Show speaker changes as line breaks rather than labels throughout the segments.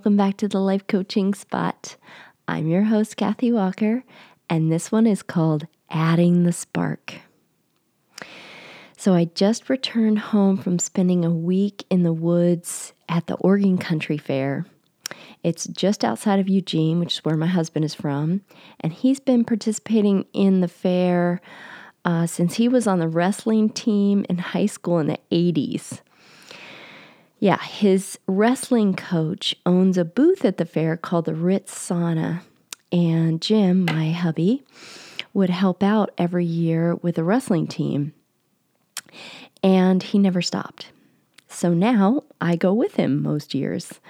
welcome back to the Life Coaching Spot. I'm your host, Kathy Walker, and this one is called Adding the Spark. So, I just returned home from spending a week in the woods at the Oregon Country Fair. It's just outside of Eugene, which is where my husband is from, and he's been participating in the fair uh, since he was on the wrestling team in high school in the 80s. Yeah, his wrestling coach owns a booth at the fair called the Ritz Sauna. And Jim, my hubby, would help out every year with the wrestling team. And he never stopped. So now I go with him most years.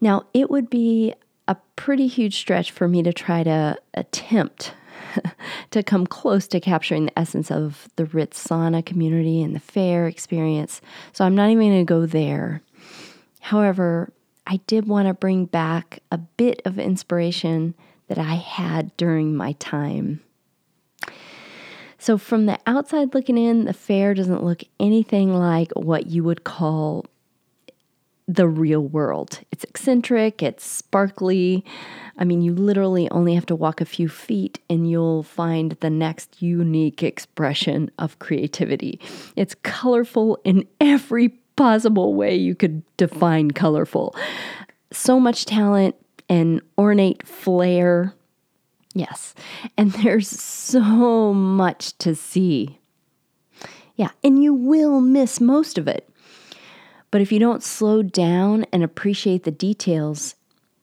Now, it would be a pretty huge stretch for me to try to attempt to come close to capturing the essence of the Ritz sauna community and the fair experience. So I'm not even going to go there. However, I did want to bring back a bit of inspiration that I had during my time. So, from the outside looking in, the fair doesn't look anything like what you would call the real world. It's eccentric, it's sparkly. I mean, you literally only have to walk a few feet and you'll find the next unique expression of creativity. It's colorful in every possible way you could define colorful. So much talent and ornate flair. Yes. And there's so much to see. Yeah. And you will miss most of it. But if you don't slow down and appreciate the details,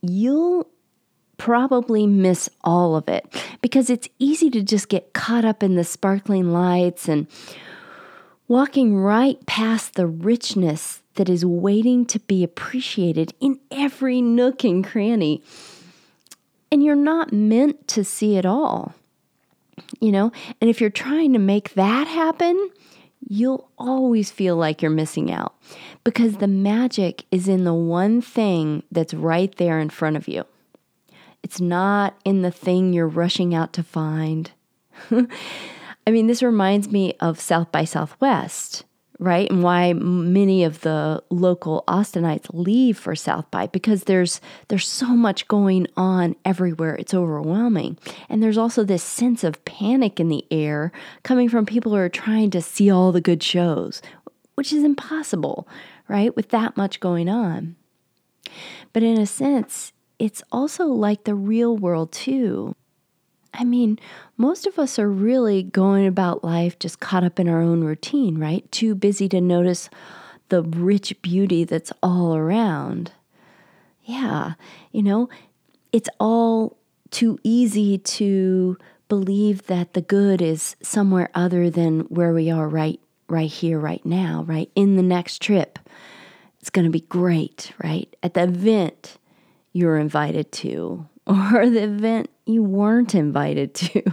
you'll probably miss all of it because it's easy to just get caught up in the sparkling lights and walking right past the richness that is waiting to be appreciated in every nook and cranny. And you're not meant to see it all, you know? And if you're trying to make that happen, you'll always feel like you're missing out because the magic is in the one thing that's right there in front of you. It's not in the thing you're rushing out to find. I mean, this reminds me of South by Southwest right? And why many of the local Austinites leave for South by because there's there's so much going on everywhere. It's overwhelming. And there's also this sense of panic in the air coming from people who are trying to see all the good shows, which is impossible, right? With that much going on. But in a sense, it's also like the real world too. I mean, most of us are really going about life just caught up in our own routine, right? Too busy to notice the rich beauty that's all around. Yeah, you know, it's all too easy to believe that the good is somewhere other than where we are right right here right now, right? In the next trip. It's going to be great, right? At the event you're invited to or the event you weren't invited to,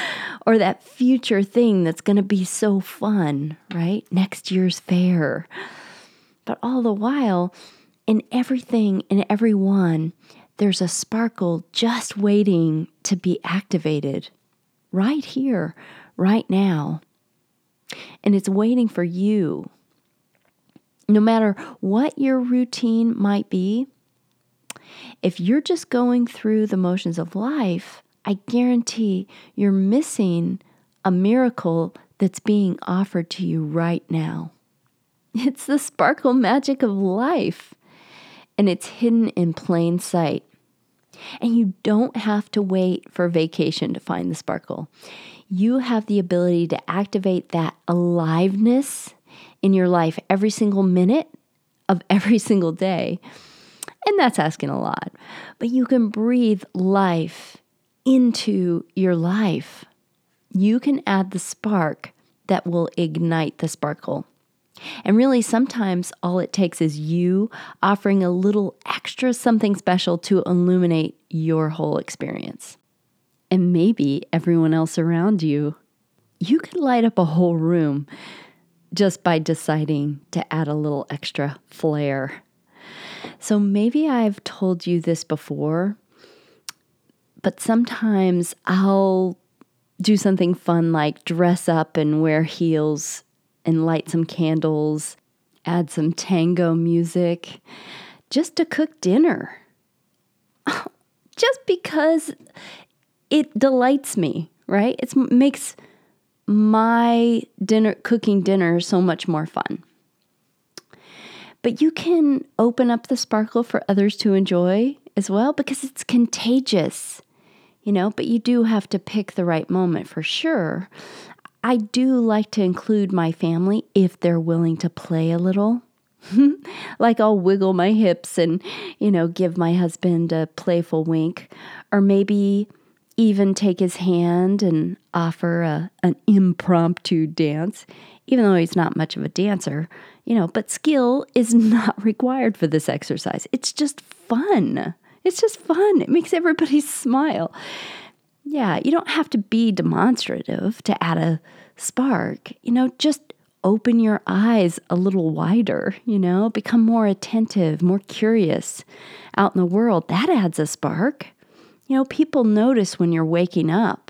or that future thing that's going to be so fun, right? Next year's fair. But all the while, in everything and everyone, there's a sparkle just waiting to be activated right here, right now. And it's waiting for you. No matter what your routine might be, if you're just going through the motions of life, I guarantee you're missing a miracle that's being offered to you right now. It's the sparkle magic of life, and it's hidden in plain sight. And you don't have to wait for vacation to find the sparkle. You have the ability to activate that aliveness in your life every single minute of every single day and that's asking a lot. But you can breathe life into your life. You can add the spark that will ignite the sparkle. And really, sometimes all it takes is you offering a little extra something special to illuminate your whole experience. And maybe everyone else around you. You could light up a whole room just by deciding to add a little extra flair. So maybe I've told you this before, but sometimes I'll do something fun like dress up and wear heels and light some candles add some tango music, just to cook dinner. Just because it delights me, right? It makes my dinner cooking dinner so much more fun. But you can open up the sparkle for others to enjoy as well because it's contagious, you know, but you do have to pick the right moment for sure. I do like to include my family if they're willing to play a little. like I'll wiggle my hips and, you know, give my husband a playful wink, or maybe even take his hand and offer a, an impromptu dance, even though he's not much of a dancer, you know, but skill is not required for this exercise. It's just fun. It's just fun. It makes everybody smile. Yeah, you don't have to be demonstrative to add a spark. You know, just open your eyes a little wider, you know, become more attentive, more curious out in the world. That adds a spark. You know, people notice when you're waking up.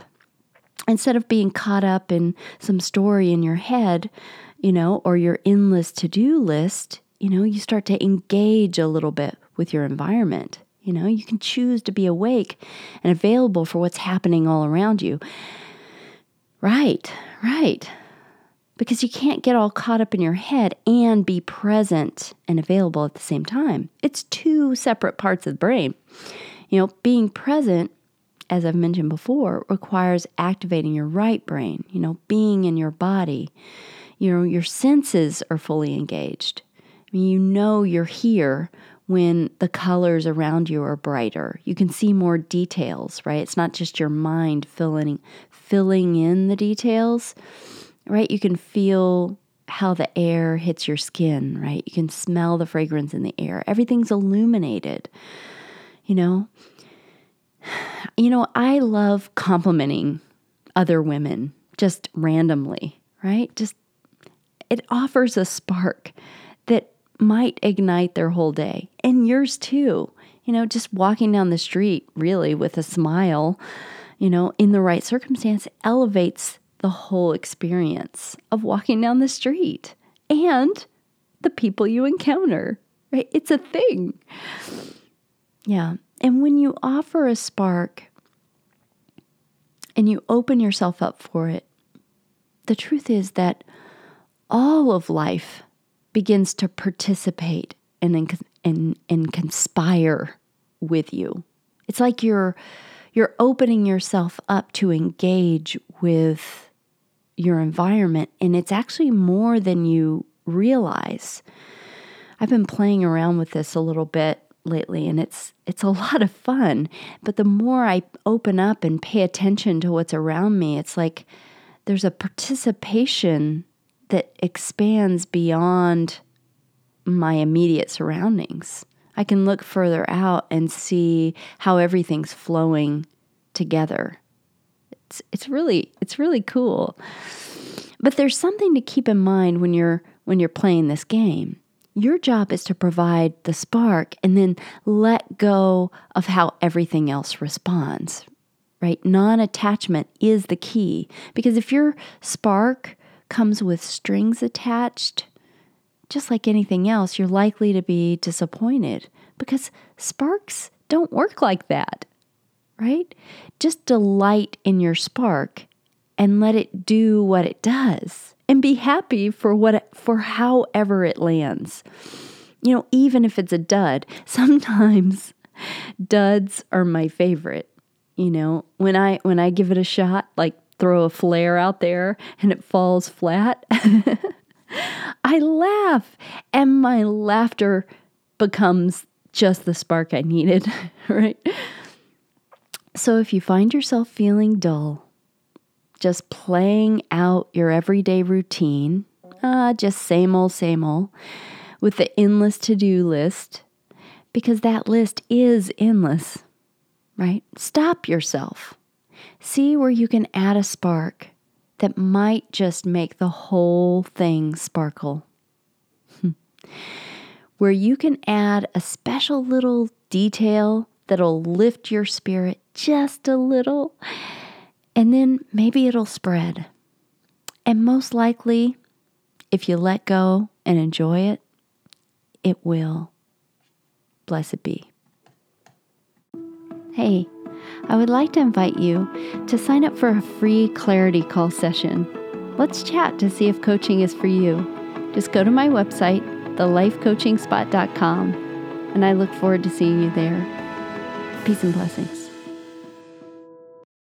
Instead of being caught up in some story in your head, you know, or your endless to do list, you know, you start to engage a little bit with your environment. You know, you can choose to be awake and available for what's happening all around you. Right, right. Because you can't get all caught up in your head and be present and available at the same time. It's two separate parts of the brain. You know, being present, as I've mentioned before, requires activating your right brain, you know, being in your body. You know, your senses are fully engaged. I mean, you know you're here when the colors around you are brighter. You can see more details, right? It's not just your mind filling filling in the details, right? You can feel how the air hits your skin, right? You can smell the fragrance in the air. Everything's illuminated. You know, you know, I love complimenting other women just randomly, right? Just it offers a spark that might ignite their whole day and yours too. You know, just walking down the street really with a smile, you know, in the right circumstance elevates the whole experience of walking down the street and the people you encounter, right? It's a thing. Yeah. And when you offer a spark and you open yourself up for it, the truth is that all of life begins to participate and, and, and conspire with you. It's like you're you're opening yourself up to engage with your environment and it's actually more than you realize. I've been playing around with this a little bit lately and it's it's a lot of fun. But the more i open up and pay attention to what's around me it's like there's a participation that expands beyond my immediate surroundings. I can look further out and see how everything's flowing together. It's it's really it's really cool. But there's something to keep in mind when you're when you're playing this game your job is to provide the spark and then let go of how everything else responds, right? Non attachment is the key because if your spark comes with strings attached, just like anything else, you're likely to be disappointed because sparks don't work like that, right? Just delight in your spark and let it do what it does and be happy for what for however it lands. You know, even if it's a dud, sometimes duds are my favorite. You know, when I when I give it a shot, like throw a flare out there and it falls flat, I laugh and my laughter becomes just the spark I needed, right? So if you find yourself feeling dull, just playing out your everyday routine, uh, just same old, same old, with the endless to do list, because that list is endless, right? Stop yourself. See where you can add a spark that might just make the whole thing sparkle. where you can add a special little detail that'll lift your spirit just a little and then maybe it'll spread. And most likely, if you let go and enjoy it, it will. Blessed be. Hey, I would like to invite you to sign up for a free clarity call session. Let's chat to see if coaching is for you. Just go to my website, thelifecoachingspot.com, and I look forward to seeing you there. Peace and blessings.